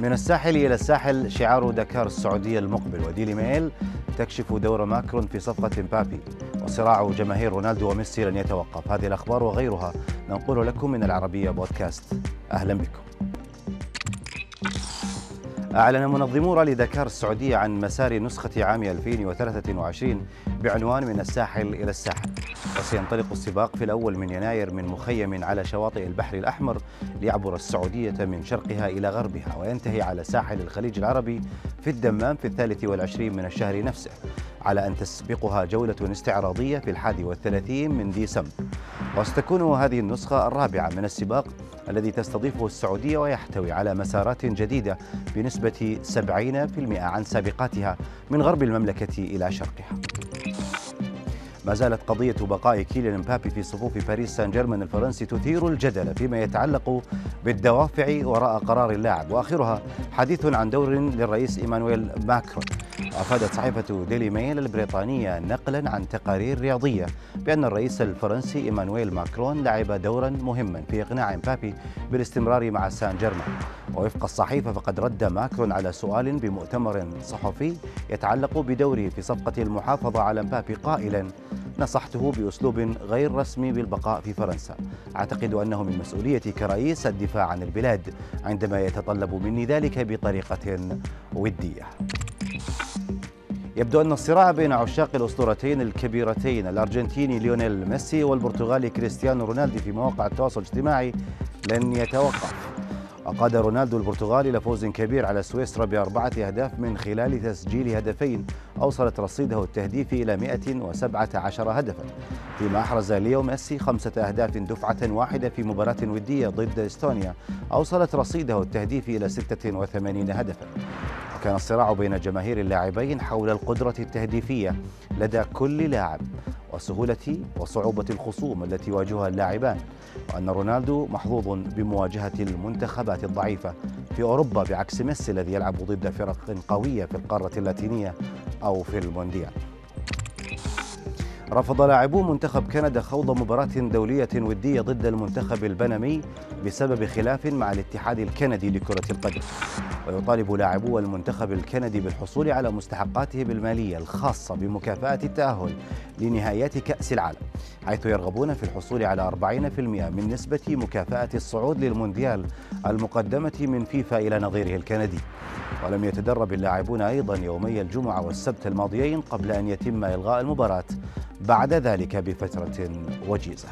من الساحل إلى الساحل شعار دكار السعودية المقبل. وديلي ميل تكشف دور ماكرون في صفقة مبابي. وصراع جماهير رونالدو وميسي لن يتوقف. هذه الأخبار وغيرها ننقل لكم من العربية بودكاست. أهلا بكم. أعلن منظمو رالي دكار السعودية عن مسار نسخة عام 2023 بعنوان من الساحل إلى الساحل. وسينطلق السباق في الأول من يناير من مخيم على شواطئ البحر الأحمر ليعبر السعودية من شرقها إلى غربها وينتهي على ساحل الخليج العربي في الدمام في الثالث والعشرين من الشهر نفسه على أن تسبقها جولة استعراضية في الحادي والثلاثين من ديسمبر. وستكون هذه النسخة الرابعة من السباق الذي تستضيفه السعودية ويحتوي على مسارات جديدة بنسبة 70% عن سابقاتها من غرب المملكة إلى شرقها. ما زالت قضية بقاء كيليان مبابي في صفوف باريس سان جيرمان الفرنسي تثير الجدل فيما يتعلق بالدوافع وراء قرار اللاعب وآخرها حديث عن دور للرئيس إيمانويل ماكرون. وأفادت صحيفة ديلي ميل البريطانية نقلا عن تقارير رياضية بأن الرئيس الفرنسي إيمانويل ماكرون لعب دورا مهما في إقناع مبابي بالاستمرار مع سان جيرمان. ووفق الصحيفة فقد رد ماكرون على سؤال بمؤتمر صحفي يتعلق بدوره في صفقة المحافظة على مبابي قائلا نصحته بأسلوب غير رسمي بالبقاء في فرنسا. أعتقد أنه من مسؤوليتي كرئيس الدفاع عن البلاد عندما يتطلب مني ذلك بطريقة ودية. يبدو أن الصراع بين عشاق الأسطورتين الكبيرتين الأرجنتيني ليونيل ميسي والبرتغالي كريستيانو رونالدو في مواقع التواصل الاجتماعي لن يتوقف. وقاد رونالدو البرتغالي لفوز كبير على سويسرا بأربعة أهداف من خلال تسجيل هدفين. أوصلت رصيده التهديفي إلى 117 هدفا. فيما أحرز ليو ميسي خمسة أهداف دفعة واحدة في مباراة ودية ضد إستونيا. أوصلت رصيده التهديفي إلى 86 هدفا. وكان الصراع بين جماهير اللاعبين حول القدرة التهديفية لدى كل لاعب وسهولة وصعوبة الخصوم التي يواجهها اللاعبان وأن رونالدو محظوظ بمواجهة المنتخبات الضعيفة في أوروبا بعكس ميسي الذي يلعب ضد فرق قوية في القارة اللاتينية أو في المونديال. رفض لاعبو منتخب كندا خوض مباراة دولية ودية ضد المنتخب البنمي بسبب خلاف مع الاتحاد الكندي لكرة القدم. ويطالب لاعبو المنتخب الكندي بالحصول على مستحقاتهم المالية الخاصة بمكافأة التأهل لنهائيات كأس العالم حيث يرغبون في الحصول على 40% من نسبة مكافأة الصعود للمونديال المقدمة من فيفا إلى نظيره الكندي. ولم يتدرب اللاعبون أيضا يومي الجمعة والسبت الماضيين قبل أن يتم إلغاء المباراة. بعد ذلك بفترة وجيزة.